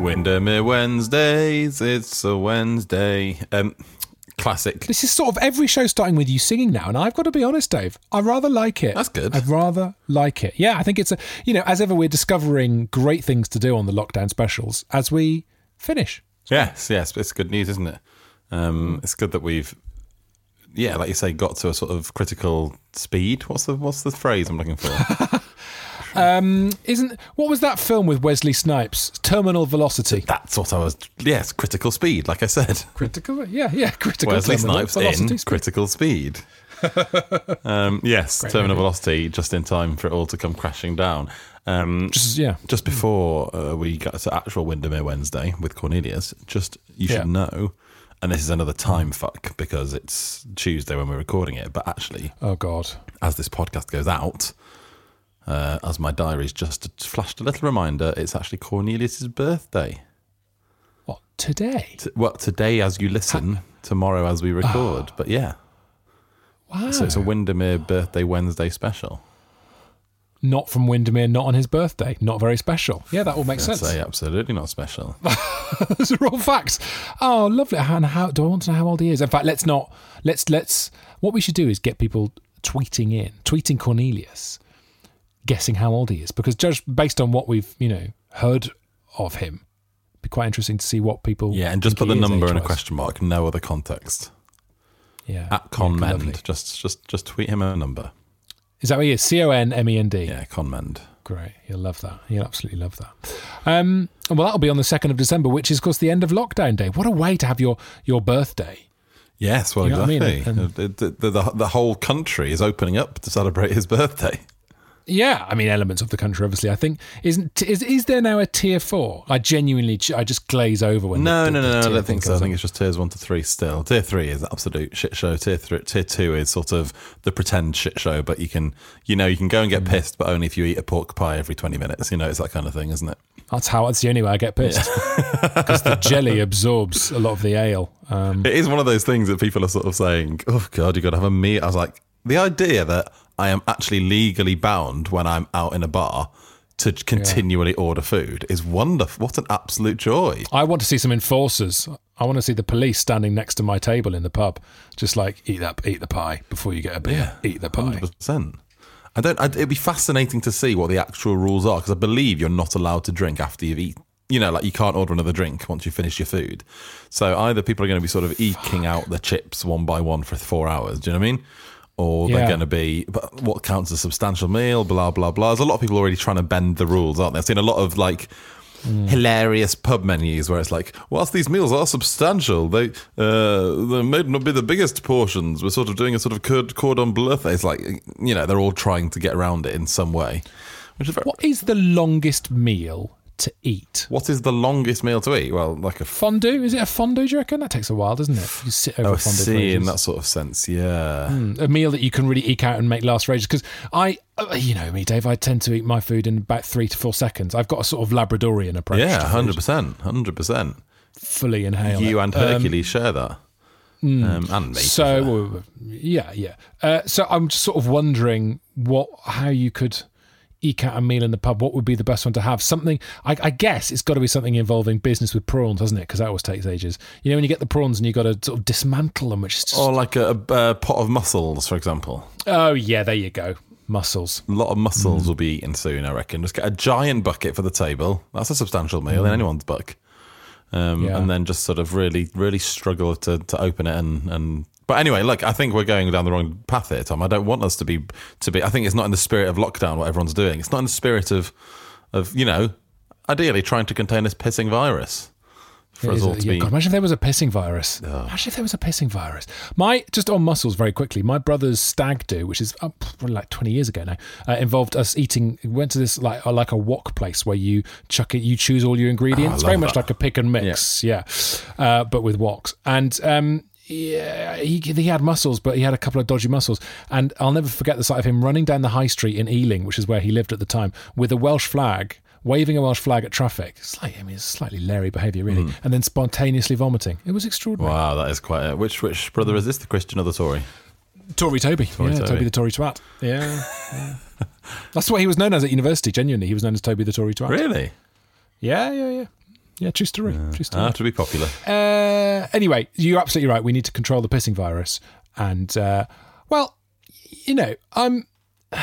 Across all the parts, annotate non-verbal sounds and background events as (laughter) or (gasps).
Windermere Wednesdays, it's a Wednesday. Um, classic. This is sort of every show starting with you singing now, and I've got to be honest, Dave. I rather like it. That's good. I'd rather like it. Yeah, I think it's a you know, as ever, we're discovering great things to do on the lockdown specials as we finish. Yes, yes, it's good news, isn't it? Um, it's good that we've, yeah, like you say, got to a sort of critical speed. What's the what's the phrase I'm looking for? (laughs) Um, isn't what was that film with Wesley Snipes? Terminal Velocity. That's what I was. Yes, critical speed. Like I said, Critical. Yeah, yeah. Critical. Wesley terminal Snipes velocity in speed. critical speed. (laughs) um, yes, Great terminal movie. velocity, just in time for it all to come crashing down. Um, Just yeah. just before uh, we got to actual Windermere Wednesday with Cornelius, just you should Yeah. know, and this is another time fuck because it's Tuesday when we're recording it, but actually, Oh God. as this podcast goes out, uh, as my diary's just flashed a little reminder, it's actually Cornelius's birthday. What today? T- well, today as you listen, tomorrow as we record, but yeah. Wow. So it's a Windermere birthday Wednesday special. not from Windermere, not on his birthday. Not very special. Yeah, that all makes I'd sense. say absolutely not special. (laughs) Those are all facts. Oh, lovely. And how do I want to know how old he is? In fact, let's not. Let's let's. What we should do is get people tweeting in, tweeting Cornelius, guessing how old he is, because judged based on what we've you know heard of him, it'd be quite interesting to see what people. Yeah, and just put the number in a question mark, no other context. Yeah, At Yeah, Conmend, lovely. just just just tweet him a number. Is that what he is? C O N M E N D. Yeah, Conmend. Great. He'll love that. He'll absolutely love that. Um, well, that'll be on the 2nd of December, which is, of course, the end of lockdown day. What a way to have your, your birthday. Yes, well, You know what I mean? exactly. The, the, the, the whole country is opening up to celebrate his birthday. Yeah, I mean, elements of the country, obviously. I think isn't is is there now a tier four? I genuinely, I just glaze over when. No, the, no, no, no. I don't think so. I think it's just tiers one to three still. Tier three is absolute shit show. Tier three, tier two is sort of the pretend shit show, but you can, you know, you can go and Mm. get pissed, but only if you eat a pork pie every 20 minutes. You know, it's that kind of thing, isn't it? That's how. That's the only way I get pissed because (laughs) the jelly (laughs) absorbs a lot of the ale. Um, It is one of those things that people are sort of saying, "Oh God, you got to have a meal." I was like, the idea that I am actually legally bound when I'm out in a bar to continually order food is wonderful. What an absolute joy! I want to see some enforcers. I want to see the police standing next to my table in the pub, just like eat that, eat the pie before you get a beer. Eat the pie. Hundred percent. I don't. I'd, it'd be fascinating to see what the actual rules are because I believe you're not allowed to drink after you've eaten. You know, like you can't order another drink once you finish your food. So either people are going to be sort of eking out the chips one by one for four hours. Do you know what I mean? Or they're Yeah. going to be, but what counts as a substantial meal? Blah blah blah. There's a lot of people already trying to bend the rules, aren't they? I've seen a lot of like hilarious pub menus where it's like, whilst these meals are substantial, they uh, they may not be the biggest portions. We're sort of doing a sort of cordon bleu. It's like you know they're all trying to get around it in some way. Which is very, What is the longest meal to eat? what is the longest meal to eat? Well, like a Fondue? Is it a fondue? Do you reckon that takes a while, doesn't it? You sit over oh, a fondue. see in that sort of sense, yeah. a meal that you can really eke out and make last for ages. Because I, uh, you know me, Dave, I tend to eat my food in about three to four seconds. I've got a sort of Labradorian approach. Yeah, hundred percent, hundred percent. Fully inhale. You it. and Um, Hercules share that, um, and me. to be fair. So yeah, yeah. Uh, so I'm just sort of wondering what how you could eke out a meal in the pub. What would be the best one to have? Something I, I guess it's got to be something involving business with prawns, hasn't it? Because that always takes ages. You know, when you get the prawns and you've got to sort of dismantle them, which is just or like a, a, pot of mussels, for example. oh yeah, there you go, mussels. A lot of Mm. mussels will be eaten soon, I reckon. Just get a giant bucket for the table. That's a substantial meal in anyone's book. Um, Mm. Yeah. And then just sort of really, really struggle to, to open it and, and But anyway, look, I think we're going down the wrong path here, Tom. I don't want us to be to be. I think it's not in the spirit of lockdown what everyone's doing. It's not in the spirit of of you know, ideally trying to contain this pissing virus for It us all a- to yeah, be. God, imagine if there was a pissing virus. Imagine if there was a pissing virus. My just on muscles very quickly. My brother's stag do, which is probably like twenty years ago now, uh, involved us eating. Went to this like uh, like a wok place where you chuck it, you choose all your ingredients. Oh, very much that. like a pick and mix, yeah, Uh, but with woks and. um yeah, he, he had muscles, but he had a couple of dodgy muscles. And I'll never forget the sight of him running down the high street in Ealing, which is where he lived at the time, with a Welsh flag, waving a Welsh flag at traffic. It's like, I mean, it's slightly Larry behaviour, really. Hmm. And then spontaneously vomiting. It was extraordinary. Wow, that is quite. A, which which brother is this? The Christian or the Tory? Tory Toby. yeah, Toby. Toby. the Tory twat. Yeah. yeah. (laughs) That's what he was known as at university, genuinely. He was known as Toby the Tory twat. Really? Yeah, yeah, yeah. Yeah, true story. True story. Ah, to be popular. Uh, anyway, you're absolutely right. We need to control the pissing virus. And, uh, well, you know, I'm. (sighs)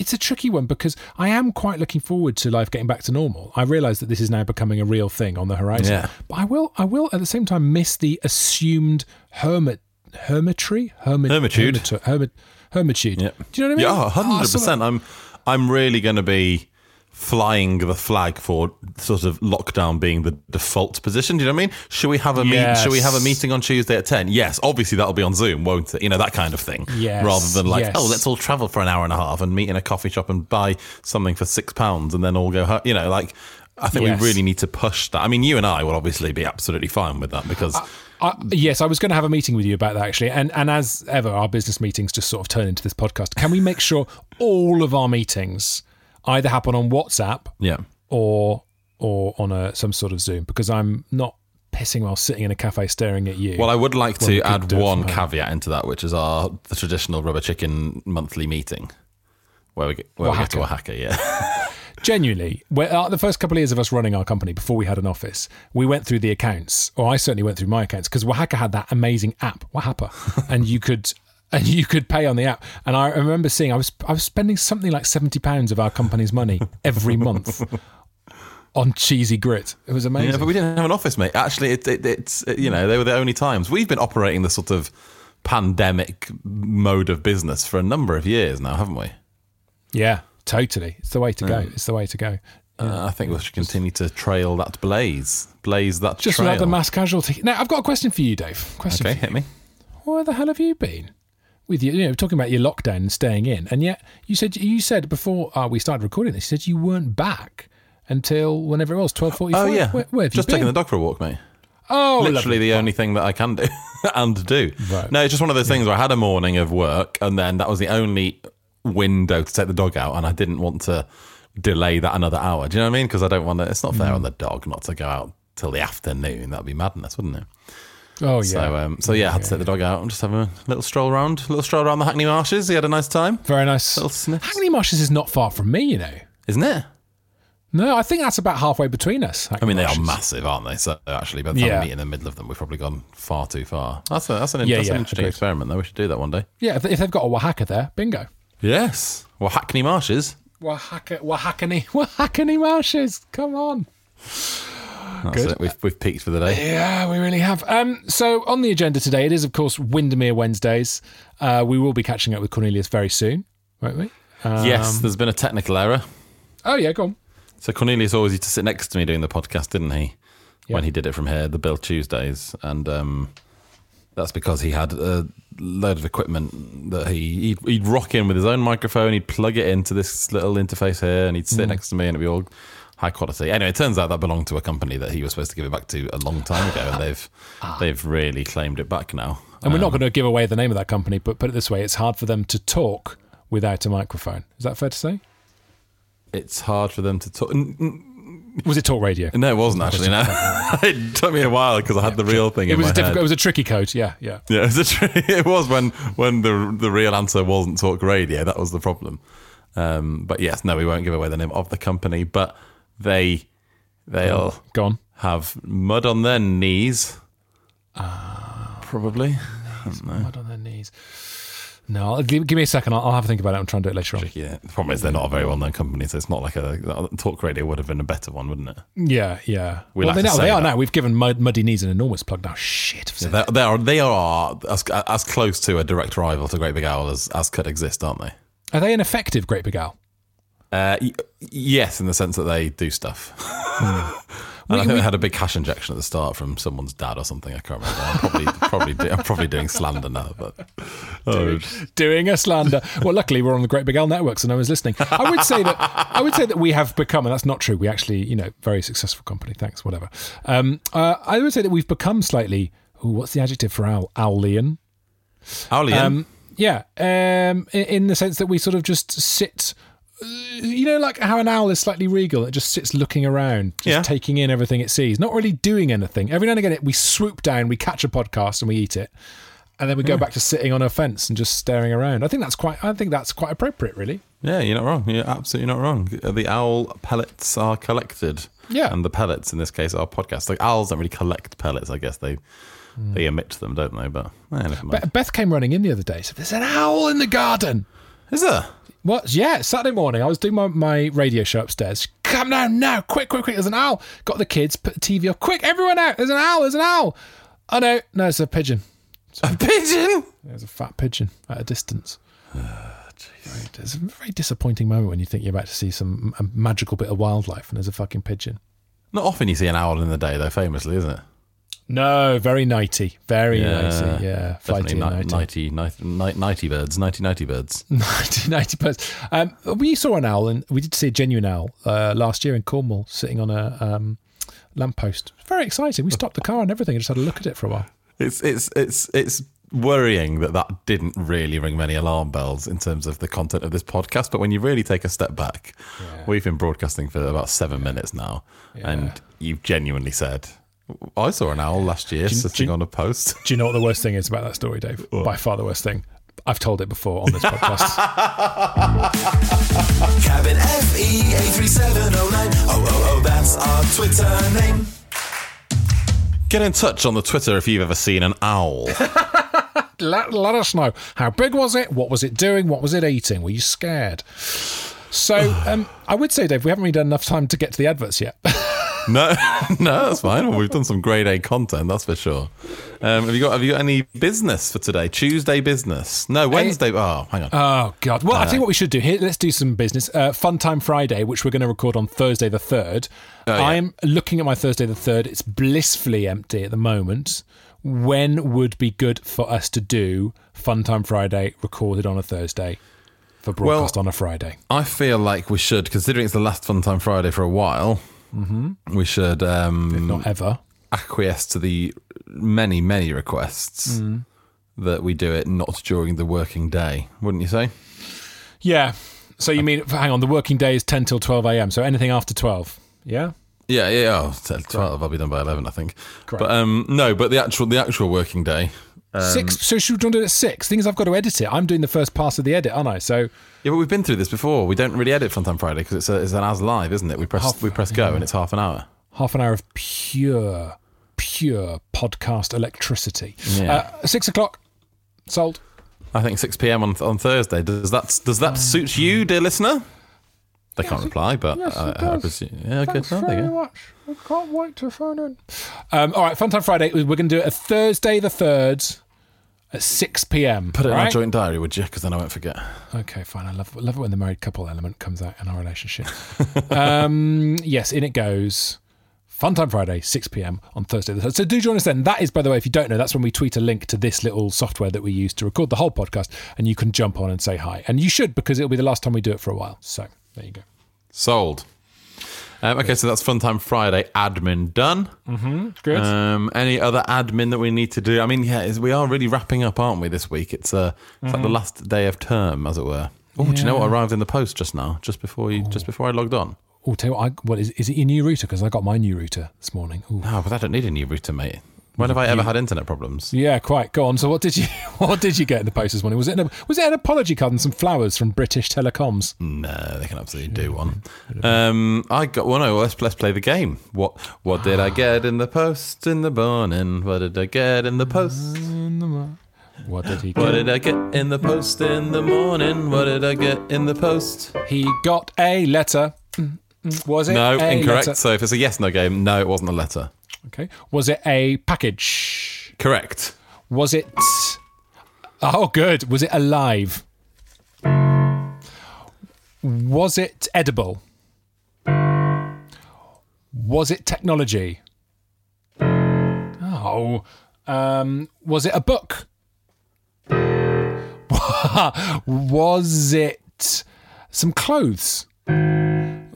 It's a tricky one because I am quite looking forward to life getting back to normal. I realise that this is now becoming a real thing on the horizon. Yeah. But I will, I will at the same time miss the assumed hermit, hermitry, hermit, Hermitude. hermit, hermit, hermitude. Yeah. Do you know what I mean? Yeah, Oh, hundred so percent. I'm I'm really going to be flying the flag for sort of lockdown being the default position. Do you know what I mean? Should we have a meet? Should we have a meeting on Tuesday at ten? Yes, obviously that'll be on Zoom, won't it? You know that kind of thing. Yes, Rather than like, oh, yes. oh, let's all travel for an hour and a half and meet in a coffee shop and buy something for six pounds and then all go. You know, like. I think Yes. we really need to push that. I mean, you and I will obviously be absolutely fine with that because I, yes, I was going to have a meeting with you about that actually, and and as ever, our business meetings just sort of turn into this podcast. Can we make sure all of our meetings either happen on WhatsApp yeah, or or on a some sort of Zoom? Because I'm not pissing while sitting in a cafe staring at you. Well, I would like to add one caveat into that, which is our the traditional rubber chicken monthly meeting, where we get, where we get to Oaxaca. Oaxaca. Yeah, (laughs) Genuinely, uh, the first couple of years of us running our company before we had an office, we went through the accounts, or I certainly went through my accounts because Oaxaca had that amazing app, Oaxaca, and you could and you could pay on the app. And I remember seeing I was I was spending something like seventy pounds of our company's money every month (laughs) on cheesy grit. It was amazing. yeah, but we didn't have an office, mate. Actually, it, it, it's you know they were the only times we've been operating the sort of pandemic mode of business for a number of years now, haven't we? yeah, totally. It's the way to go. It's the way to go. Uh, I think we should continue to trail that blaze, blaze that Just trail. without the mass casualty. Now, I've got a question for you, Dave. Question Okay, hit me. where the hell have you been? With you, you know, talking about your lockdown and staying in, and yet you said you said before uh, we started recording this, you said you weren't back until whenever it was twelve forty Oh yeah, where, where have just you been? taking the dog for a walk, mate. oh, literally lovely. the only thing that I can do (laughs) and do. Right. No, it's just one of those things where I had a morning of work and then that was the only window to take the dog out and I didn't want to delay that another hour. Do you know what I mean? Because I don't want to, it's not Mm. fair on the dog not to go out till the afternoon. That'd be madness, wouldn't it? Oh yeah. So, um, so yeah, I had to take the dog out and just have a little stroll around, little stroll around the Hackney Marshes. He had a nice time, Very nice. little sniffs, Hackney Marshes is not far from me, you know. isn't it? No, I think that's about halfway between us. I mean, they are massive, aren't they? So actually, by the time Yeah. we meet in the middle of them, we've probably gone far too far. That's, a, that's, an, Yeah, that's yeah, an interesting agreed. experiment, though. We should do that one day. Yeah, if, if they've got a Oaxaca there, bingo. Yes. Well, Hackney Marshes. Oaxaca, Oaxacany, (laughs) Oaxacany Marshes. Come on. That's Good. it. We've, we've peaked for the day. Yeah, we really have. Um, so on the agenda today, it is of course Windermere Wednesdays. Uh, we will be catching up with Cornelius very soon, won't we? Um, yes, there's been a technical error. Oh yeah, go on. So Cornelius always used to sit next to me doing the podcast, didn't he? Yeah. When he did it from here, the Bill Tuesdays, and um, that's because he had a load of equipment that he he'd, he'd rock in with his own microphone. He'd plug it into this little interface here, and he'd sit Mm. next to me, and it'd be all high quality. Anyway, it turns out that belonged to a company that he was supposed to give it back to a long time ago, and (laughs) they've they've really claimed it back now. Ah. And we're not Um, going to give away the name of that company, but put it this way: it's hard for them to talk without a microphone. Is that fair to say? It's hard for them to talk. Was it Talk Radio? No, it wasn't actually. No, (laughs) it took me a while because I had the real thing It in was my a difficult. head. It was a tricky code. Yeah, yeah. Yeah, it was, a tr- (laughs) it was when when the the real answer wasn't talk radio. That was the problem. Um, but yes, no, we won't give away the name of the company. But they they'll Go on. have mud on their knees. Ah. Probably. Mud on their knees. No, give, give me a second. I'll, I'll have a think about it and try and do it later on. Yeah, the problem is they're not a very well-known company, so it's not like a talk radio would have been a better one, wouldn't it? Yeah, yeah. We well, like they, now, they are that. now. We've given Mud, Muddy Knees an enormous plug now. Shit. I've They, they are they are as, as close to a direct rival to Great Big Owl as, as could exist, aren't they? Are they an effective Great Big Owl? Uh, y- yes, in the sense that they do stuff. (laughs) and I think they had a big cash injection at the start from someone's dad or something. I can't remember. I'm probably (laughs) probably do, I'm probably doing slander now, but oh, Doing a slander. well, luckily we're on the Great Big Owl network, so no one's listening. I would say that I would say that we have become, and that's not true. We actually, you know, very successful company. Thanks, whatever. Um, uh, I would say that we've become slightly. Ooh, what's the adjective for owl? Owlian. Owlian. Um, yeah, um, in, in the sense that we sort of just sit. Uh, You know, like how an owl is slightly regal. It just sits looking around, just Yeah. taking in everything it sees, not really doing anything. Every now and again, we swoop down, we catch a podcast, and we eat it, and then we go back to sitting on a fence and just staring around. I think that's quite. I think that's quite appropriate, really. yeah, you're not wrong. You're absolutely not wrong. The owl pellets are collected. Yeah. and the pellets in this case are podcasts. Like owls don't really collect pellets. I guess they they emit them, don't they? But eh. Beth came running in the other day. Said, "There's an owl in the garden." Is there? What? Yeah, Saturday morning. I was doing my, my radio show upstairs. Come down now, quick, quick, quick. There's an owl. Got the kids, put the TV off. Quick, everyone out. There's an owl. There's an owl. Oh, no. No, it's a pigeon. A pigeon. There's a fat pigeon at a distance. (sighs) Very- It's a very disappointing moment when you think you're about to see some a magical bit of wildlife and there's a fucking pigeon. Not often you see an owl in the day, though. Famously, isn't it? No, very nighty. Very nighty. Yeah. definitely Flighty nighty. nighty, nighty, nighty, nighty birds, nighty, nighty birds. (laughs) 90, 90 birds. Um, we saw an owl, and we did see a genuine owl uh, last year in Cornwall, sitting on a um, lamppost. Very exciting. We stopped the car and everything, and just had a look at it for a while. It's it's it's it's worrying that that didn't really ring many alarm bells in terms of the content of this podcast. But when you really take a step back, we've been broadcasting for about seven minutes now, and you've genuinely said, "I saw an owl last year sitting do you- on a post." (laughs) Do you know what the worst thing is about that story, Dave? By far the worst thing. I've told it before on this podcast. (laughs) Cabin FE 83709. Oh, oh, oh, that's our Twitter name. Get in touch on the Twitter if you've ever seen an owl. (laughs) let, let us know. How big was it? What was it doing? What was it eating? Were you scared? So (sighs) um, I would say, Dave, we haven't really done enough time to get to the adverts yet. No, (laughs) no, that's fine. Well, we've done some grade A content, that's for sure. Um, have you got Have you got any business for today? Tuesday business? No, Wednesday. Oh, hang on. Oh God! Well, I tell you what we should do here. Let's do some business. Uh, Fun Time Friday, which we're going to record on Thursday the third. Oh, yeah. I'm looking at my Thursday the third. It's blissfully empty at the moment. When would be good for us to do Fun Time Friday recorded on a Thursday for broadcast on a Friday? I feel like we should, considering it's the last Fun Time Friday for a while, we should um, Not ever. acquiesce to the many, many requests that we do it not during the working day, wouldn't you say? Yeah. So you mean? Hang on. The working day is ten till twelve a.m. So anything after twelve. Yeah. Yeah, yeah, yeah. Oh, 10, 12, I'll be done by 11, I think. But um, no, but the actual the actual working day. Um, six. So should we do it at six? Thing is, I've got to edit it. I'm doing the first pass of the edit, aren't I? So Yeah, but we've been through this before. We don't really edit Fun Time Friday because it's, a, it's an as live, isn't it? We press Half- we press go and it's half an hour. half an hour of pure, pure podcast electricity. Yeah. Uh, six o'clock, sold. I think 6 p.m. on on Thursday. Does that does that suit you, dear listener? They can't reply, but yes, I, it I presume- yeah, good. Oh, there you go. much. I can't wait to phone in. Um, all right, Fun Time Friday. We're going to do it a Thursday the 3rd at 6 p.m. Put it in our joint diary, would you? Because then I won't forget. Okay, fine. I love, love it when the married couple element comes out in our relationship. (laughs) um, yes, in it goes. Fun Time Friday, 6 p.m. on Thursday. So do join us then. That is, by the way, if you don't know, that's when we tweet a link to this little software that we use to record the whole podcast, and you can jump on and say hi. And you should, because it'll be the last time we do it for a while. So there you go. Sold. Um, okay, so that's Fun Time Friday admin done. Good. Um, any other admin that we need to do? I mean, yeah, is- we are really wrapping up, aren't we? This week, it's uh, it's like the last day of term, as it were. Oh, do you know what arrived in the post just now? Just before you, just before I logged on. Oh, tell you what, I, what is, is it your new router? Because I got my new router this morning. Ooh. No, but I don't need a new router, mate. When have I ever had internet problems? Yeah, quite. Go on. So, what did you (laughs) what did you get in the post this morning? Was it an, was it an apology card and some flowers from British Telecoms? No, they can absolutely do one. Um, I got well. No, let's let's play the game. What what did I get in the post in the morning? What did I get in the post? What did he What did I get in the post in the morning? What did I get in the post? He got a letter. Mm, mm. Was it? No, incorrect. letter? So if it's a yes no game, no, it wasn't a letter. Okay. Was it a package? Correct. Was it? Oh, good. Was it alive? Was it edible? Was it technology? Oh, um, was it a book? (laughs) was it some clothes?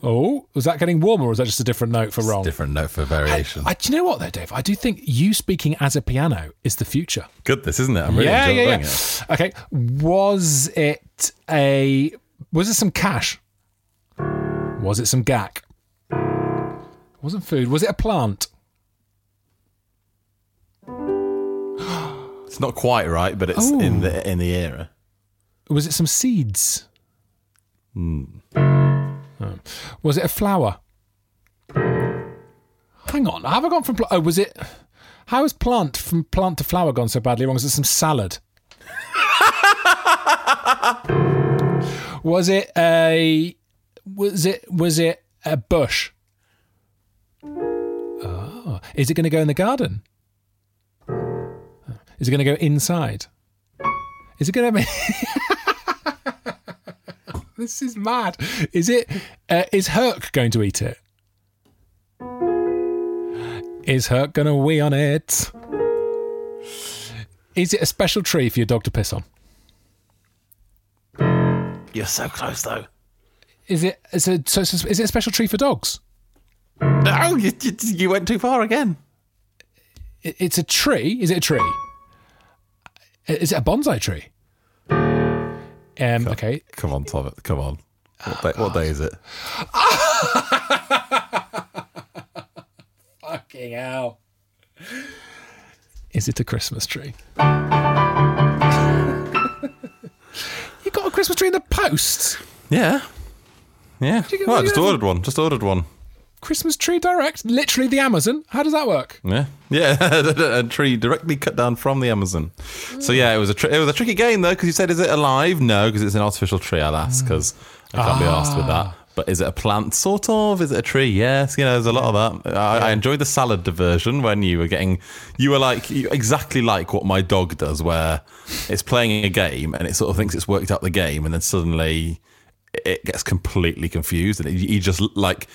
Oh, was that getting warmer, or was that just a different note for wrong? Different note for variation. I, do you know what though, Dave? I do think you speaking as a piano is the future. Good, this isn't it? I'm really yeah, enjoying yeah, yeah. it. Okay, was it a? Was it some cash? Was it some gack? Wasn't food. Was it a plant? (gasps) It's not quite right, but it's in the in the era. Was it some seeds? Hmm. Oh. Was it a flower? Hang on, have I gone from? Oh, was it? How has plant from plant to flower gone so badly wrong? Was it some salad? (laughs) was it a? Was it? Was it a bush? Oh, is it going to go in the garden? Is it going to go inside? Is it going to be? (laughs) this is mad. Is it? Uh, is Herc going to eat it? Is Herc going to wee on it? Is it a special tree for your dog to piss on? You're so close though. Is it? Is it? So, so is it a special tree for dogs? No, you, you, you went too far again. It- It's a tree. Is it a tree? Is it a bonsai tree? Um. Okay. Come on, Tom. Come on. What day, what day is it? (laughs) Fucking hell. Is it a Christmas tree? (laughs) you got a Christmas tree in the post? Yeah. Yeah. Well, I just ordered one. Just ordered one. Christmas tree direct? Literally the Amazon? How does that work? Yeah, (laughs) yeah, (laughs) a tree directly cut down from the Amazon. So yeah, it was a tri- it was a tricky game though because you said, "Is it alive?" No, because it's an artificial tree. I'll ask because mm. I can't be asked with that. Ah. But is it a plant? Sort of. Is it a tree? Yes. You know, there's a lot of that. I, I enjoyed the salad diversion when you were getting, you were like you, exactly like what my dog does, where it's playing a game and it sort of thinks it's worked out the game, and then suddenly it gets completely confused, and he just like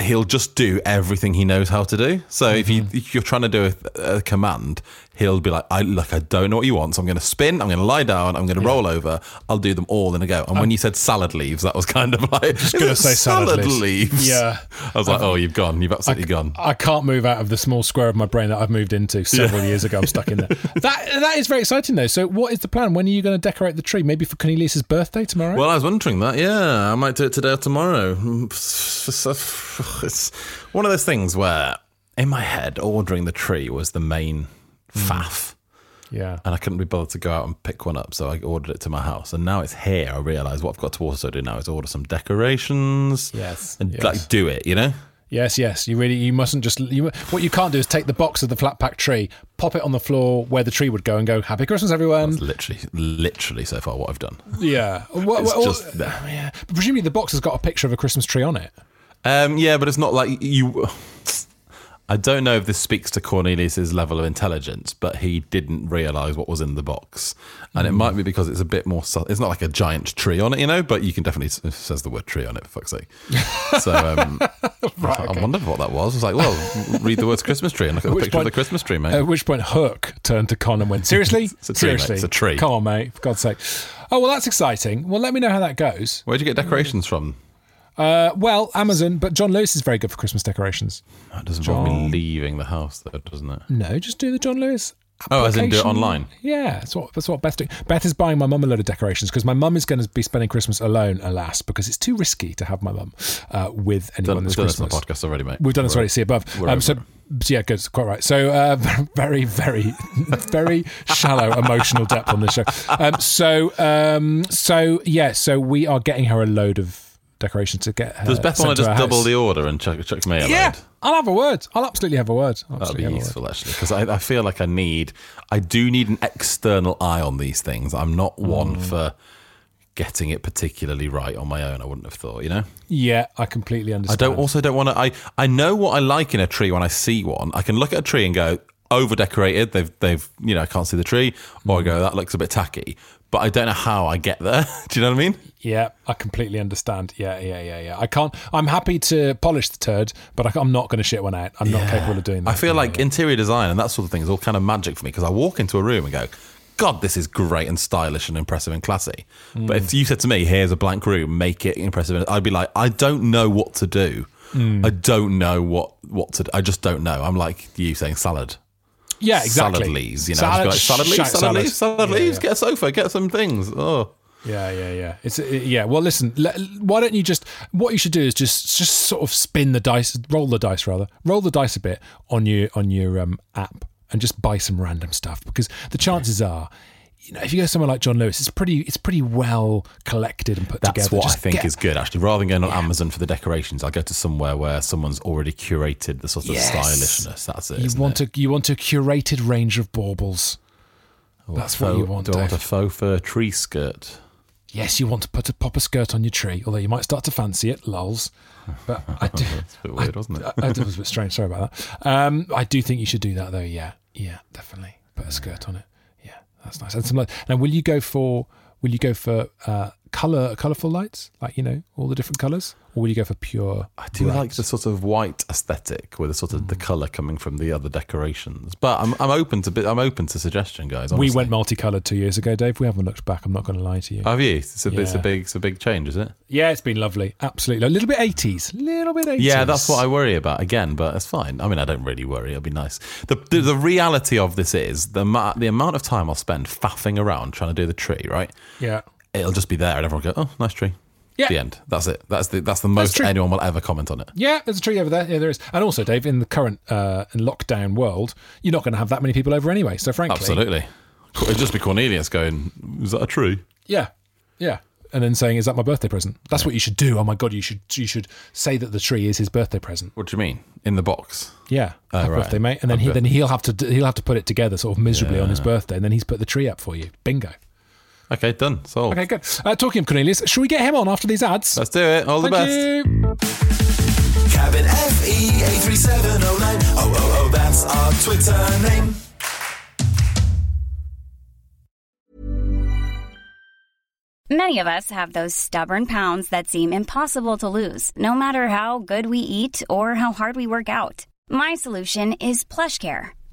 he'll just do everything he knows how to do. So if you mm-hmm. if you're trying to do a, a command, he'll be like, "I look, I don't know what you want, so I'm going to spin, I'm going to lie down, I'm going to roll over, I'll do them all in a go." And when oh. you said salad leaves, that was kind of (laughs) like just gonna say salad leaves. leaves. Yeah. I was like, "Oh, you've gone, you've absolutely gone." I can't move out of the small square of my brain that I've moved into several years ago. I'm stuck in there. (laughs) That that is very exciting though. So what is the plan? When are you going to decorate the tree? Maybe for Cornelius's birthday tomorrow? Well, I was wondering that. Yeah, I might do it today or tomorrow. It's one of those things where, in my head, ordering the tree was the main faff. yeah. and I couldn't be bothered to go out and pick one up, so I ordered it to my house. And now it's here. I realise what I've got to also do now is order some decorations. Yes, and yes. like do it. You know, Yes, yes. You really you mustn't just you, what you can't do is take the box of the flat pack tree, pop it on the floor where the tree would go, and go Happy Christmas, everyone. it's literally, literally so far what I've done. Yeah. Well, (laughs) It's well, just yeah. But presumably the box has got a picture of a Christmas tree on it. Um, yeah, but it's not like you. I don't know if this speaks to Cornelius's level of intelligence, but he didn't realise what was in the box, and it might be because it's a bit more. su- It's not like a giant tree on it, you know, but you can definitely it says the word tree on it. For fuck's sake! (laughs) So um, (laughs) I wondered what that was. I was like, well, read the words Christmas tree and look at the picture of the Christmas tree, mate. At which point Hook turned to Con and went, Seriously? (laughs) It's a tree, mate. Seriously? It's a tree. Come on, mate. For God's sake. Oh, well, that's exciting. Well, let me know how that goes. Where'd you get decorations from? Uh, well, Amazon, but John Lewis is very good for Christmas decorations. That does involve me leaving the house, though, doesn't it? No, just do the John Lewis. Oh, as in do it online? Yeah, that's what that's what doing. Beth is buying my mum a load of decorations because my mum is going to be spending Christmas alone, alas, because it's too risky to have my mum uh, with anyone Done, this we've done this on the podcast already, mate. We've done this already. See above. Um, so, so yeah, good. Quite right. So uh, (laughs) very, very, very shallow emotional depth on this show. Um, so, um, so yeah. So we are getting her a load of decorations to get. Does uh, Beth want to just double house. the order and chuck, chuck me a Yeah? I'll have a word. I'll absolutely have a word. That'd be absolutely have a word. useful actually, because I, I feel like I need, I do need an external eye on these things. I'm not one Mm. for getting it particularly right on my own. I wouldn't have thought, you know. Yeah, I completely understand. I don't also don't want to. I I know what I like in a tree when I see one. I can look at a tree and go over decorated. They've they've you know I can't see the tree, or I Mm. go that looks a bit tacky. But I don't know how I get there. (laughs) Do you know what I mean? Yeah, I completely understand. Yeah, yeah, yeah, yeah. I can't. I'm happy to polish the turd, but I, I'm not going to shit one out. I'm not capable of doing that. I feel like yeah. interior design and that sort of thing is all kind of magic for me because I walk into a room and go, God, this is great and stylish and impressive and classy. But if you said to me, here's a blank room, make it impressive, I'd be like, I don't know what to do. Hmm. I don't know what, what to do. I just don't know. I'm like you saying salad. Yeah, exactly. Salad leaves, you know. Salad, like, salad leaves, salad, salad. leaves, salad Yeah, leaves, yeah. get a sofa, get some things. Oh. Yeah, yeah, yeah. It's uh, yeah. Well, listen. Why don't you just? What you should do is just just sort of spin the dice, roll the dice rather, roll the dice a bit on your on your um, app, and just buy some random stuff because the chances are. You know, if you go somewhere like John Lewis, it's pretty, it's pretty well collected and put That's together. what I think get- is good, actually. Rather than going on Amazon for the decorations, I'll go to somewhere where someone's already curated the sort of Yes. stylishness. That's it. You want it? a you want a curated range of baubles. That's what you want. Do I want a faux fur tree skirt? Yes, you want to put a pop a skirt on your tree, although you might start to fancy it. Lols. But I (laughs) do. That's a bit weird, wasn't it? I, I, it was a bit strange. Sorry about that. Um, I do think you should do that though. Yeah, yeah, definitely. Put a skirt on it. That's nice. And some. Now, will you go for? Will you go for uh, color, colorful lights, like you know all the different colors, or will you go for pure? I do bright? like the sort of white aesthetic with the sort of the Mm. color coming from the other decorations. But I'm I'm open to bit- I'm open to suggestion, guys. We went multicolored two years ago, Dave. We haven't looked back. I'm not going to lie to you. Have you? It's a, it's a big it's a big change, is it? yeah, it's been lovely. Absolutely, a little bit 80s, little bit 80s. Yeah, that's what I worry about again, but it's fine. I mean, I don't really worry. It'll be nice. The the, the reality of this is the the amount of time I'll spend faffing around trying to do the tree. Right, Yeah. It'll just be there, and everyone will go, "Oh, nice tree." Yeah. The end. That's it. That's the that's the most true. anyone will ever comment on it. Yeah, there's a tree over there. Yeah, there is. And also, Dave, in the current uh, lockdown world, you're not going to have that many people over anyway. So, frankly, Absolutely. It'd just be Cornelius going, "Is that a tree?" Yeah, yeah. And then saying, "Is that my birthday present?" That's what you should do. Oh my god, you should you should say that the tree is his birthday present. What do you mean? In the box? Yeah, Oh, happy right. birthday, mate. And then Happy he then he'll have to he'll have to put it together sort of miserably on his birthday, and then he's put the tree up for you. Bingo. Okay, done. Sold. Okay, good. Uh, talking of Cornelius, should we get him on after these ads? Let's do it. All the best. you. Cabin FE 83709. Oh, oh, oh, that's our Twitter name. Many of us have those stubborn pounds that seem impossible to lose, no matter how good we eat or how hard we work out. My solution is PlushCare.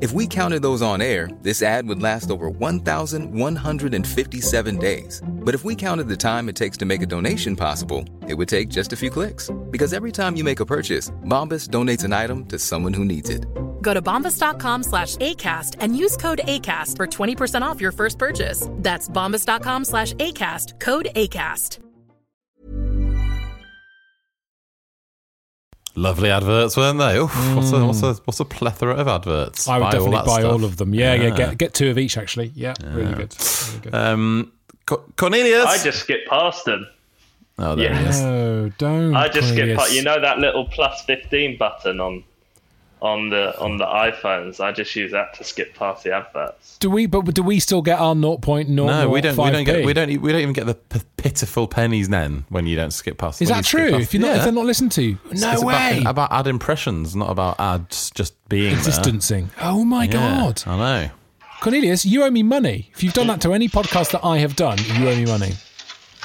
If we counted those on air, this ad would last over 1,157 days. But if we counted the time it takes to make a donation possible, it would take just a few clicks. Because every time you make a purchase, Bombas donates an item to someone who needs it. Go to bombas.com slash ACAST and use code ACAST for 20% off your first purchase. That's bombas.com slash ACAST, code ACAST. Lovely adverts, weren't they? Oof, what's, a, what's, a, what's a plethora of adverts? I would Buy definitely that buy stuff. all of them. Yeah, yeah. Yeah. Get get two of each actually. Yeah, really good. Really good. Um, Co- Cornelius. I just skip past them. Oh, there he Yeah. is. No, don't. I just skip past. You know that little plus fifteen button on on the on the iPhones. I just use that to skip past the adverts. Do we? But do we still get our 0.0? No, we don't. We don't get. We don't. e- We don't even get the p- pitiful pennies then when you don't skip past. Is that true? past- If you're not, Yeah. if they're not listened to, It's- no it's way. About, about ad impressions, not about ads just being there. Distancing. Oh my Yeah, god, I know. Cornelius, you owe me money. If you've done that to any podcast that I have done, you owe me money.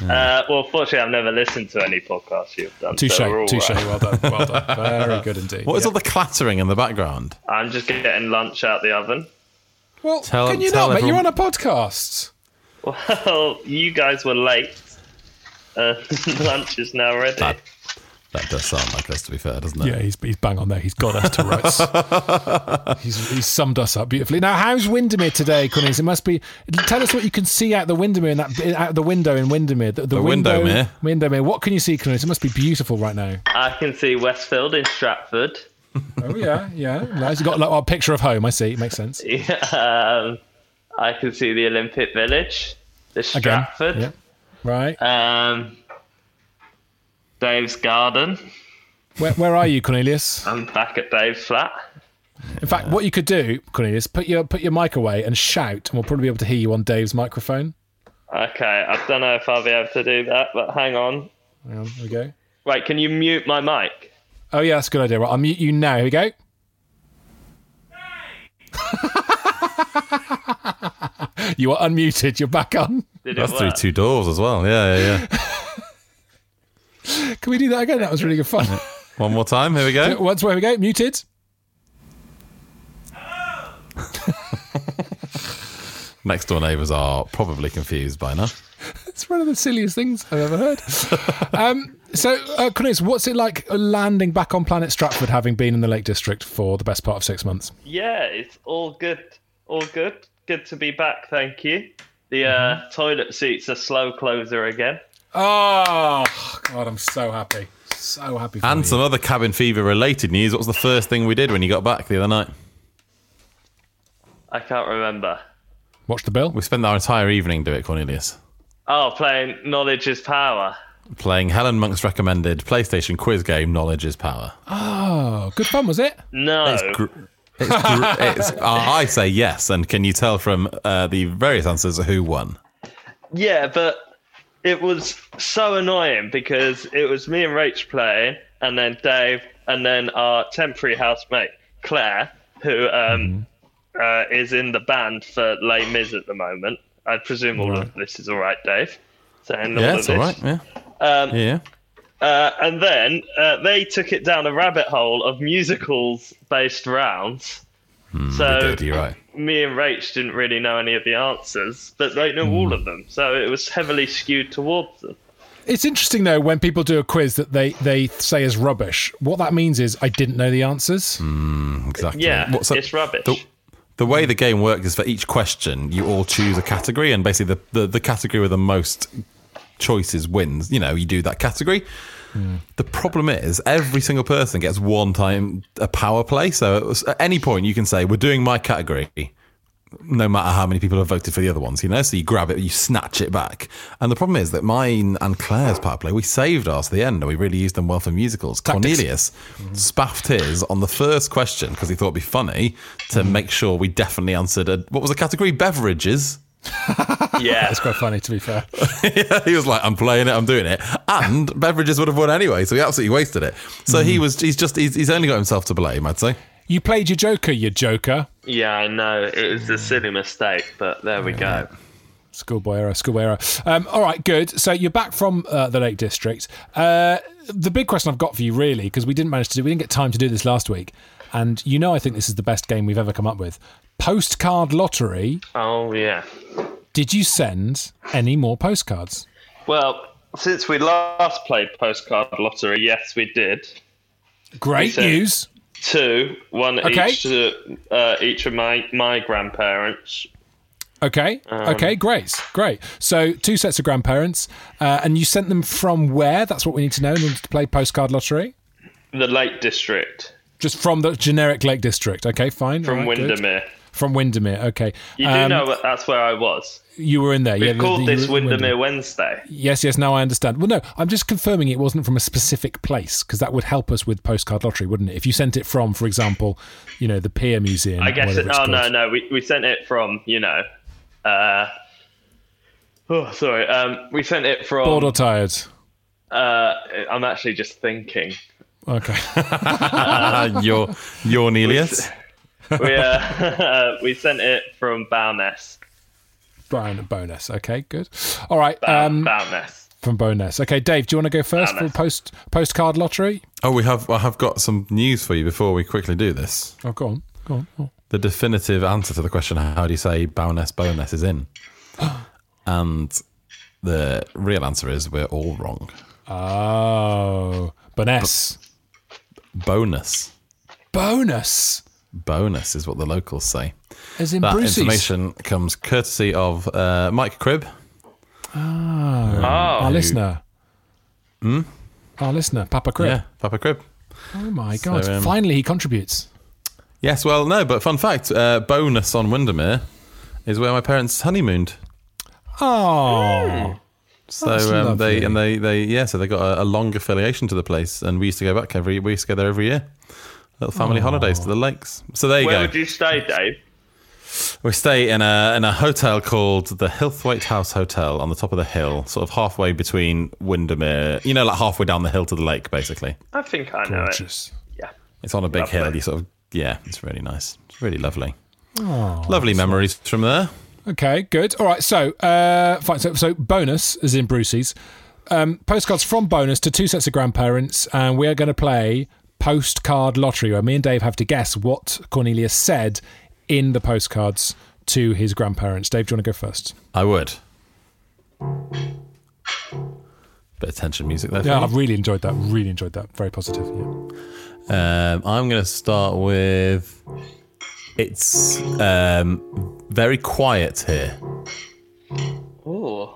Uh, well, fortunately, I've never listened to any podcasts you've done. Touche, so we're touche. right. Well done, well done. Very good indeed. What is Yeah. all the clattering in the background? I'm just getting lunch out the oven. Well, Tell- can you tell not, mate? You're on a podcast. Well, (laughs) you guys were late. Uh, (laughs) lunch is now ready. Bad. That does sound like us, to be fair, doesn't it? Yeah, he's, he's bang on there. He's got us to rights. (laughs) he's, he's summed us up beautifully. Now, how's Windermere today, Cornelius? It must be. Tell us what you can see out the Windermere in that out the window in Windermere. The, The window, Windermere? Windermere. What can you see, Cornelius? It must be beautiful right now. I can see Westfield in Stratford. Oh yeah, yeah. Nice. You got like, a picture of home. I see. Makes sense. (laughs) um, I can see the Olympic Village, the Again. Stratford, Yeah. Right. um, Dave's garden. Where, where are you, Cornelius? I'm back at Dave's flat. In fact, what you could do, Cornelius, put your put your mic away and shout, and we'll probably be able to hear you on Dave's microphone. Okay, I don't know if I'll be able to do that, but hang on. Hang on, here we go. Wait, can you mute my mic? Oh yeah, that's a good idea. Right, I'll mute you now. Here we go. (laughs) you are unmuted. You're back on. Did That's it through two doors as well. Yeah, yeah, yeah. (laughs) Can we do that again? That was really good fun. (laughs) One more time. Here we go. (laughs) Once, where we go. Muted. (laughs) Next door neighbours are probably confused by now. It's one of the silliest things I've ever heard. um, so, uh, Cornelius, what's it like landing back on Planet Stratford, having been in the Lake District for the best part of six months? Yeah, it's all good. All good. Good to be back, thank you. The uh, toilet seats are slow closer again. Oh God, I'm so happy, so happy. For And you. some other cabin fever related news. What was the first thing we did when you got back the other night? I can't remember. Watch the bill. We spent our entire evening doing it, Cornelius. Oh, playing Knowledge is Power. Playing Helen Monk's recommended PlayStation quiz game, Knowledge is Power. Oh, good fun, was it? No. It's, gr- it's, gr- it's (laughs) I I say yes, and can you tell from uh, the various answers who won? Yeah, but it was so annoying because it was me and Rach playing, and then Dave, and then our temporary housemate Claire, who um, uh, is in the band for Les Mis at the moment. I presume all of this is all right, Dave. Saying all Yeah, it's all right. Yeah, Um, yeah. uh, and then uh, they took it down a rabbit hole of musicals-based rounds. so did, you're right. Me and Rach didn't really know any of the answers, but they know all of them. So it was heavily skewed towards them. It's interesting though when people do a quiz that they they say is rubbish. What that means is I didn't know the answers. Hmm, exactly. Yeah, What- so it's rubbish. The, the way the game works is for each question, you all choose a category, and basically the, the, the category with the most choices wins. You know, you do that category. The problem is, every single person gets one time a power play. So was, at any point, you can say, We're doing my category, no matter how many people have voted for the other ones, you know? So you grab it, you snatch it back. And the problem is that mine and Claire's power play, we saved ours to the end, and we really used them well for musicals. Tactics. Cornelius spaffed his on the first question because he thought it'd be funny to Mm-hmm. make sure we definitely answered a, what was the category? Beverages. (laughs) Yeah, It's quite funny to be fair. (laughs) yeah, he was like, "I'm playing it, I'm doing it," and beverages would have won anyway, so he absolutely wasted it. So Mm-hmm. he was, he's just, he's, he's only got himself to blame, I'd say. You played your Joker, you Joker. yeah, I know it was a silly mistake, but there we go. Schoolboy error, schoolboy error. Um, all right, good. So you're back from uh, the Lake District. Uh, the big question I've got for you, really, because we didn't manage to do, we didn't get time to do this last week, and you know, I think this is the best game we've ever come up with. Postcard lottery. Oh yeah. Did you send any more postcards? Well, since we last played postcard lottery, yes, we did. Great sent- news. Two, one Okay. each to uh, each of my my grandparents. Okay. okay. Great. Great. So two sets of grandparents, uh, and you sent them from where? That's what we need to know in order to play postcard lottery. The Lake District Just from the generic Lake District. Okay. Fine. from Windermere. good. Windermere. From Windermere. Okay. You do Um, know that's where I was. you were in there. We yeah, called the- this you were in Windermere Wednesday. Yes, yes. Now I understand. Well, no, I'm just confirming it wasn't from a specific place because that would help us with postcard lottery, wouldn't it? If you sent it from, for example, you know, the Pier Museum. I guess. It, it's oh no, called. no. We we sent it from you know. Uh, oh, sorry. Um, we sent it from. Bored or tired? uh, I'm actually just thinking. Okay. (laughs) your, your Cornelius. We uh, (laughs) we sent it from Bowness. Brown bonus. Okay, good. All right. Bow, Um, Bowness. from Bonus. Okay, Dave, do you want to go first for post postcard lottery? Oh, we have, I have got some news for you before we quickly do this. Oh, go on, go on. Oh. The definitive answer to the question, how do you say Baroness Bonus is in? (gasps) and the real answer is we're all wrong. Oh, bonus. Bonus. Bonus. Bonus is what the locals say. As in that Brucey's. information comes courtesy of uh, Mike Cribb. Ah, Oh. our listener. Hmm? Our listener, Papa Cribb. Yeah, Papa Cribb. Oh my So, god! um, Finally, he contributes. Yes, well, no, but fun fact: uh, bonus on Windermere is where my parents honeymooned. Oh, So That's um, they and they they yeah, so they got a, a long affiliation to the place, and we used to go back every we used to go there every year. Little family holidays to the lakes. So there you Where go. Where would you stay, Dave? We stay in a in a hotel called the Hillthwaite House Hotel on the top of the hill, sort of halfway between Windermere. You know, like halfway down the hill to the lake, basically. I think I know gorgeous. it. Yeah. It's on a big Lovely. hill. You sort of yeah, it's really nice. It's really lovely. Oh, Lovely memories from there. Okay, good. All right, so uh, fine. So, so bonus is in Brucey's. Um, postcards from Bowness to two sets of grandparents, and we are going to play postcard lottery, where me and Dave have to guess what Cornelius said in the postcards to his grandparents. Dave, do you want to go first? I would. Bit of tension music there. Yeah. I've really enjoyed that. Really enjoyed that. Very positive. Yeah. Um, I'm going to start with it's um, very quiet here, Oh.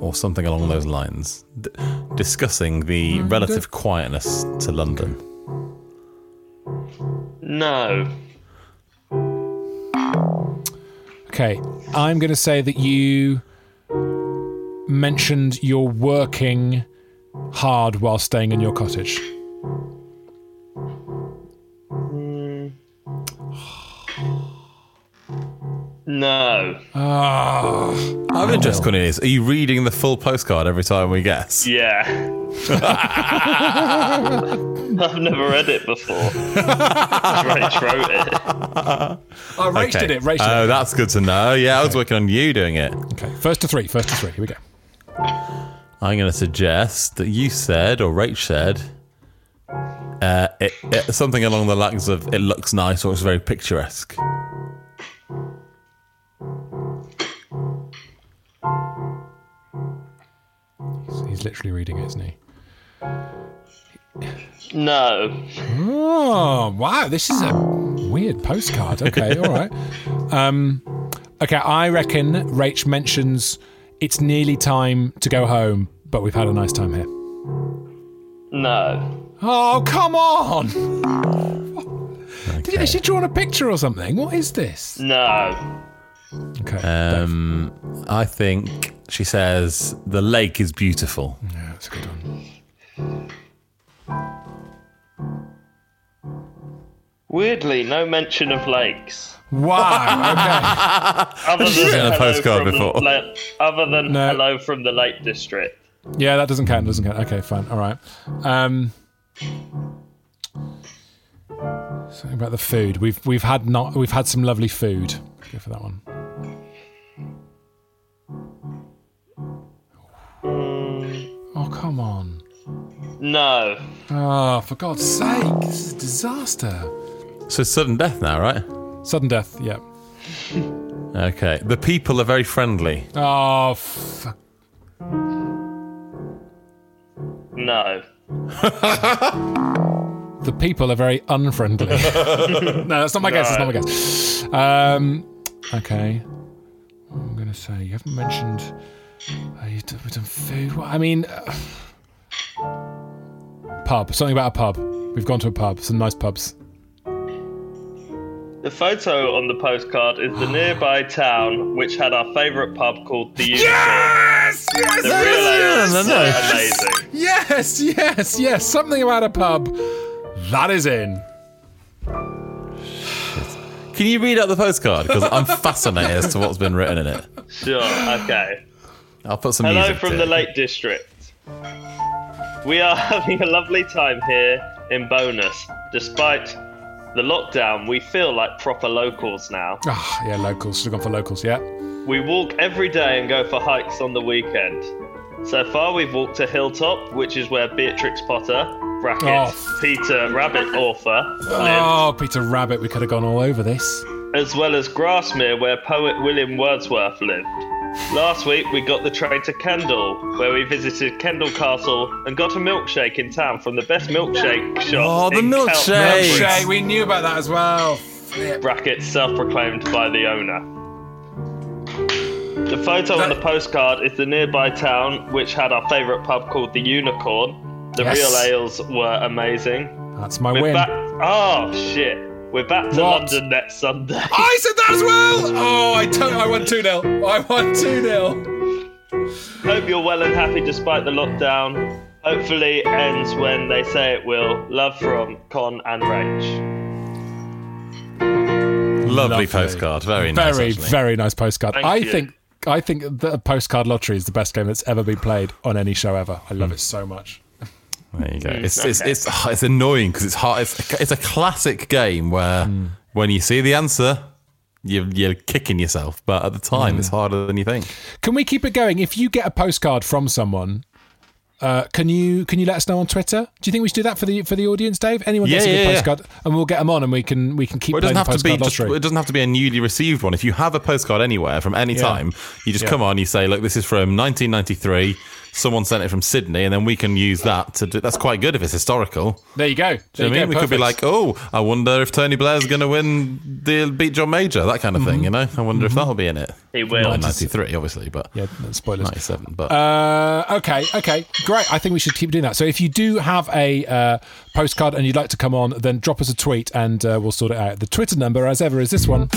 or something along those lines, D- discussing the mm, relative quietness to London. No. Okay, I'm going to say that you mentioned you're working hard while staying in your cottage. No. Ah, I'm interested, Cornelius. Are you reading the full postcard every time we guess? Yeah. (laughs) I've never read it before. Rach wrote it. I Rach did it. Rach did oh, it. that's good to know. Yeah, I was working on you doing it. Okay, first to three. First to three. Here we go. I'm going to suggest that you said, or Rach said, uh, it, it, something along the lines of "it looks nice" or "it's very picturesque." He's, he's literally reading it, isn't he? No. Oh wow, this is a weird postcard. Okay, all right. Um, okay, I reckon Rach mentions it's nearly time to go home, but we've had a nice time here. No. Oh come on! Did, has she drawn a picture or something? What is this? No. Okay, Um, I think she says the lake is beautiful. yeah, that's a good one. Weirdly, no mention of lakes. Wow. Okay. (laughs) Other than seen a hello postcard from before? La- other than No. hello from the Lake District. Yeah, that doesn't count. Doesn't count. Okay, fine. All right. Um, something about the food. We've we've had not we've had some lovely food. Go for that one. Come on! No. Oh, for God's sake! This is a disaster. So it's sudden death now, right? Sudden death. Yeah. (laughs) Okay. The people are very friendly. Oh fuck. No. (laughs) The people are very unfriendly. (laughs) no, that's not my guess. That's not my guess. Um, okay. What am I going to say? You haven't mentioned. Uh, you've done, we've food. I mean, uh, pub. Something about a pub. We've gone to a pub. Some nice pubs. The photo on the postcard is the (gasps) nearby town, which had our favourite pub called the Unicorn. Yes! Yes! The real ale is amazing. Yes! Yes! Yes! Something about a pub. That is in. Can you read out the postcard? Because I'm fascinated as to what's been written in it. Sure, okay. I'll put some Hello music from to the it. Lake District. We are (laughs) having a lovely time here in Bowness. Despite the lockdown, we feel like proper locals now. Ah, yeah, locals. Should have gone for locals. Yeah. We walk every day and go for hikes on the weekend. So far, we've walked to Hill Top, which is where Beatrix Potter, brackets, Oh. Peter Rabbit Author, lived, Oh, Peter Rabbit. We could have gone all over this. as well as Grasmere, where poet William Wordsworth lived. Last week we got the train to Kendal, where we visited Kendal Castle and got a milkshake in town from the best milkshake oh, shop. Oh, the in Kel- milkshake. Milkshake, we knew about that as well. Bracket self-proclaimed by the owner. The photo on the postcard is the nearby town, which had our favourite pub called the Unicorn. The Yes. real ales were amazing. That's my We're win. back. Oh shit! We're back to What? London next Sunday. (laughs) I said that as well. Oh, I to- I won two 0 I won two 0 Hope you're well and happy despite the lockdown. Hopefully ends when they say it will. Love from Con and Rach. Lovely, Lovely. postcard. Very nice. Very actually. very nice postcard. Thank I you. think I think the postcard lottery is the best game that's ever been played on any show ever. I love it so much. There you go. Mm, It's, it's okay. it's it's annoying because it's hard. It's, it's a classic game where when you see the answer, you're you're kicking yourself, but at the time it's harder than you think. Can we keep it going? If you get a postcard from someone, uh, can you can you let us know on Twitter? Do you think we should do that for the for the audience, Dave? Anyone gets Yeah, a good yeah, yeah. postcard, and we'll get them on, and we can we can keep Well, it playing doesn't the have to be just, it doesn't have to be a newly received one. If you have a postcard anywhere from any Yeah. time, you just Yeah. come on, you say, "Look, this is from 1993. Someone sent it from Sydney," and then we can use that to do. That's quite good if it's historical. there you go. Do There you know you what I mean? go. We could be like, "Oh, I wonder if Tony Blair's going to win the beat John Major," that kind of Mm-hmm. thing. You know, I wonder if that'll be in it. It will. Not in 93, obviously, but yeah, no, spoilers. 97. But Uh, okay, okay, great. I think we should keep doing that. So if you do have a uh, postcard and you'd like to come on, then drop us a tweet and uh, we'll sort it out. The Twitter number, as ever, is this one.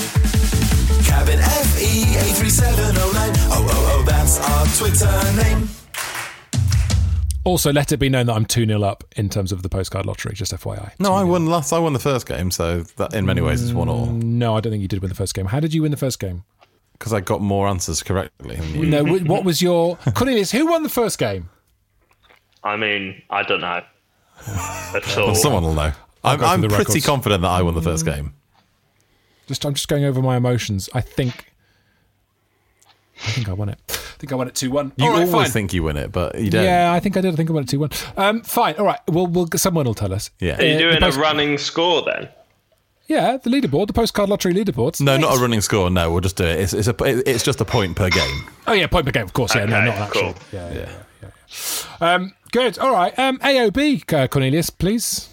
Cabin FE 83709. Oh, oh, oh, that's our Twitter name. Also, let it be known that I'm 2 0 up in terms of the postcard lottery, just FYI. no, I won last. I won the first game, so that in many ways is one all mm, No, I don't think you did win the first game. How did you win the first game? because I got more answers correctly. Than you. No, what (laughs) was your. Cornelius, who won the first game? I mean, I don't know. At all. Well, someone will know. I'm, I'm pretty records. confident that I won the first mm. game. Just I'm just going over my emotions. I think. I think I won it. I think I won it 2 1. You All right, always fine. think you win it, but you don't. Yeah, I think I did. I think I won it 2 1. Um, fine. All right. Well, we'll, someone will tell us. Yeah. Are you Uh, the doing post- a running score then? Yeah, the leaderboard, the postcard lottery leaderboard. No, not a running score. No, we'll just do it. It's, it's a it's just a point per game. Oh yeah, point per game, of course. Yeah, no, not an actual. cool. Yeah, yeah, yeah, yeah. Um, good. All right. Um, AOB, uh, Cornelius, please.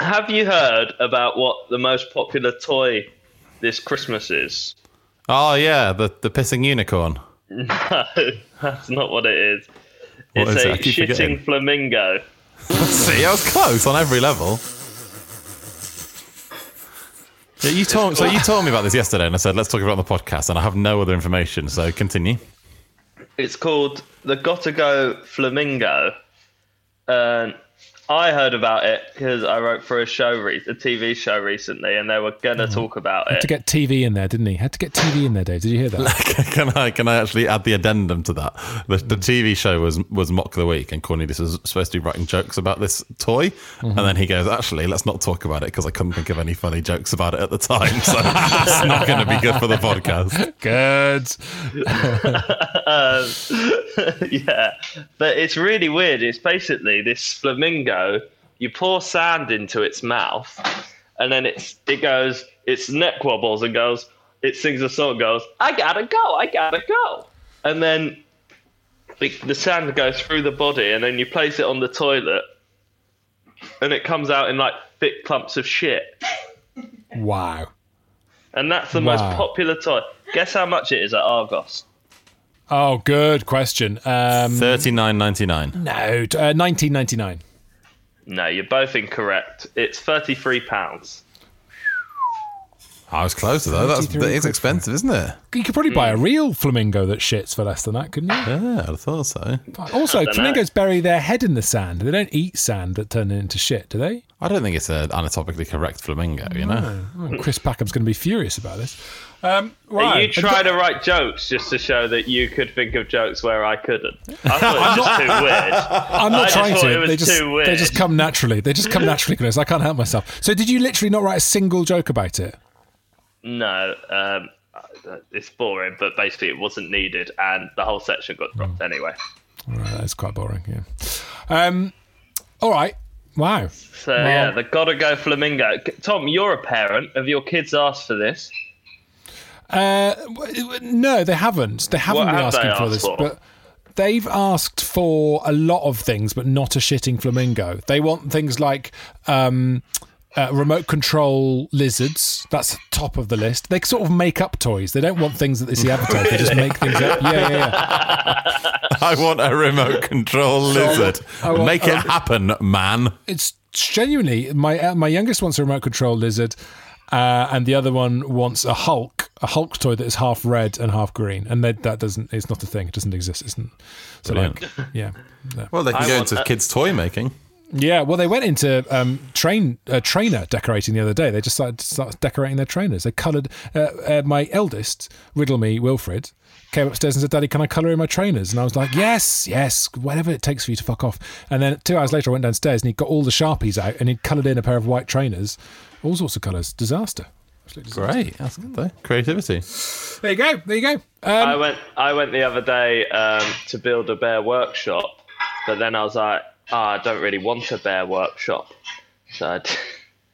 Have you heard about what the most popular toy this Christmas is? Oh yeah, the the pissing unicorn. No, (laughs) that's not what it is. What it's is it? a I keep shitting forgetting. flamingo. (laughs) See, I was close on every level. Yeah, you told so you told me about this yesterday, and I said let's talk about it on the podcast, and I have no other information. So continue. It's called the Gotta Go Flamingo. I heard about it because I wrote for a show, re- a TV show recently, and they were gonna mm-hmm. talk about Had it. to get TV in there, didn't he? Had to get TV in there, Dave. Did you hear that? (laughs) can I can I actually add the addendum to that? The, the mm. TV show was was Mock the Week, and Cornelius was supposed to be writing jokes about this toy, mm-hmm. and then he goes, "Actually, let's not talk about it because I couldn't think of any funny jokes about it at the time, so it's not going to be good for the podcast." (laughs) Good. (laughs) Um, yeah, but it's really weird. It's basically this flamingo. You pour sand into its mouth, and then it's it goes. Its neck wobbles and goes. It sings a song. Goes. I gotta go. I gotta go. And then the, the sand goes through the body, and then you place it on the toilet, and it comes out in like thick clumps of shit. Wow. And that's the Wow. most popular toy. Guess how much it is at Argos? Oh, good question. Um, Thirty nine ninety nine. no, uh, 1999. No, you're both incorrect. It's thirty-three pounds. I was close though. That's that is expensive, isn't it? You could probably Hmm. buy a real flamingo that shits for less than that, couldn't you? Yeah, I'd thought so. Also, I dunno. flamingos bury their head in the sand. They don't eat sand that turn into shit, do they? I don't think it's an anatomically correct flamingo. You know. Oh, Chris Packham's going to be furious about this. Um, Are right. you trying to write jokes just to show that you could think of jokes where I couldn't? I thought it was just too weird. I'm not I trying to. they just they just come naturally. They just come naturally, Chris. I can't help myself. So, did you literally not write a single joke about it? No, um, it's boring, but basically it wasn't needed, and the whole section got dropped anyway. Right, that's quite boring. Yeah. Um. All right. Wow. So yeah, the gotta go flamingo. Tom, you're a parent. Have your kids asked for this? Uh, w- w- no, they haven't. They haven't What been have they asking for this, for? but they've asked for a lot of things, but not a shitting flamingo. They want things like um, uh, remote control lizards. That's top of the list. They sort of make up toys. They don't want things that they see (laughs) advertised. They just make things up. Yeah, yeah, yeah. (laughs) I want a remote control lizard. Want- Make it happen, man. It's genuinely my uh, my youngest wants a remote control lizard. Uh, and the other one wants a Hulk, a Hulk toy that is half red and half green, and that, that doesn't. It's not a thing. It doesn't exist. It's not, so like, Brilliant. (laughs) yeah, no. Well, they can I go into a- kids' toy making. Yeah, well, they went into um, train uh, trainer decorating the other day. They just started, started decorating their trainers. They coloured. Uh, uh, my eldest, Riddle Me Wilfred, came upstairs and said, "Daddy, can I colour in my trainers?" And I was like, "Yes, yes, whatever it takes for you to fuck off." And then two hours later, I went downstairs and he got all the sharpies out and he coloured in a pair of white trainers, all sorts of colours. Disaster. Absolute disaster. Great. That's good, though. Creativity. There you go. There you go. I Um, went I went the other day um, to build a bear workshop, but then I was like, ah, I don't really want a bear workshop. So I d-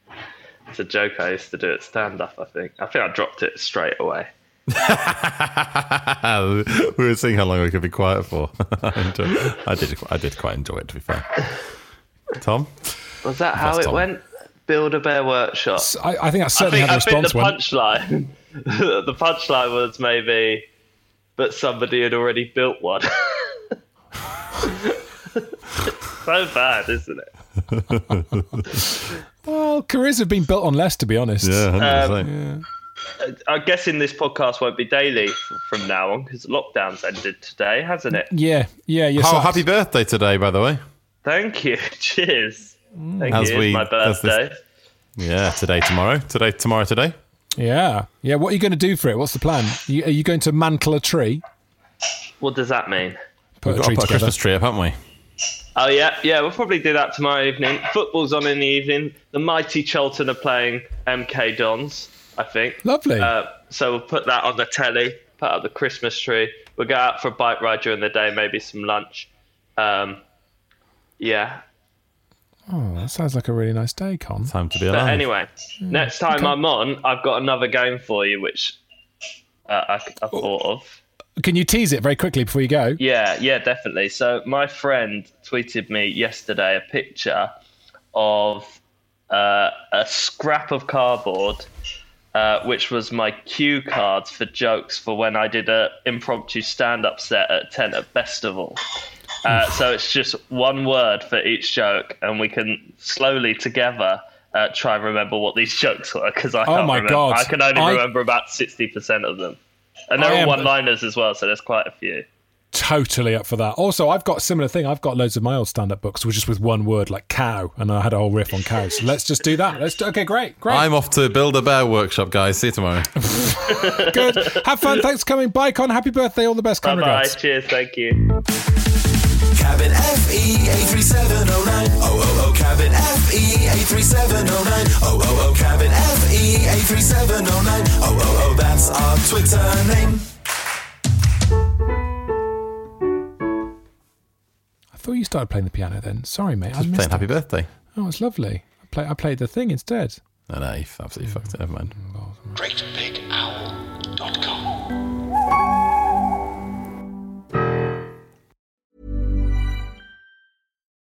(laughs) it's a joke I used to do at stand up. I think I think I dropped it straight away. (laughs) we were seeing how long we could be quiet for. (laughs) I, enjoyed- I did. I did quite enjoy it, to be fair. Tom, Was that how it time. went? Build a bear workshop. I, I think that's I certainly think, how I the think response the went. punchline, (laughs) the punchline was maybe, but somebody had already built one. (laughs) so bad, isn't it? (laughs) Well, careers have been built on less, to be honest. yeah, 100%. Um, I'm guessing this podcast won't be daily from now on because lockdown's ended today, hasn't it? Yeah, yeah. You're Oh, happy birthday today, by the way. Thank you. Cheers. Thank As you. we- my as this- Yeah, today, tomorrow. Today, tomorrow, today. Yeah, yeah. What are you going to do for it? What's the plan? You, are you going to mantle a tree? What does that mean? Put We've a got tree to put a. Christmas tree up, haven't we? Oh yeah, yeah. We'll probably do that tomorrow evening. Football's on in the evening. The mighty Charlton are playing MK Dons. I think. Lovely. Uh, so we'll put that on the telly. Put up the Christmas tree. We'll go out for a bike ride during the day. Maybe some lunch. Um, yeah. Oh, that sounds like a really nice day, Con. Time to be But alive. anyway, next time I'm on, I've got another game for you, which uh, I, I thought of. Can you tease it very quickly before you go? Yeah, yeah, definitely. So my friend tweeted me yesterday a picture of uh, a scrap of cardboard, uh, which was my cue cards for jokes for when I did a impromptu stand-up set at Tent at Festival. Uh, so it's just one word for each joke, and we can slowly together uh, try and remember what these (laughs) jokes were because I Oh can't my remember. God. I can only I- remember about sixty percent of them, and they're all am- one-liners as well. So there's quite a few. Totally up for that. Also, I've got a similar thing. I've got loads of my old stand-up books, which is with one word, like cow, and I had a whole riff on cows. So let's just do that. Let's do, okay, great, great, I'm off to build a bear workshop, guys. See you tomorrow. (laughs) good. Have fun. Thanks for coming. Bye, Con. Happy birthday. All the best. Bye Kind regards. Cheers. Thank you. Cabin FE 83709. Oh, oh, oh, cabin FE 83709. Oh, oh, oh, cabin FE 83709. Oh, oh, oh, that's our Twitter name. I thought you started playing the piano then. Sorry, mate. I Just missed playing it. happy birthday. Oh, it's lovely. I, play, I played the thing instead. No, no, you've absolutely fucked it. Never mind. Mm, mm. GreatBigOwl.com.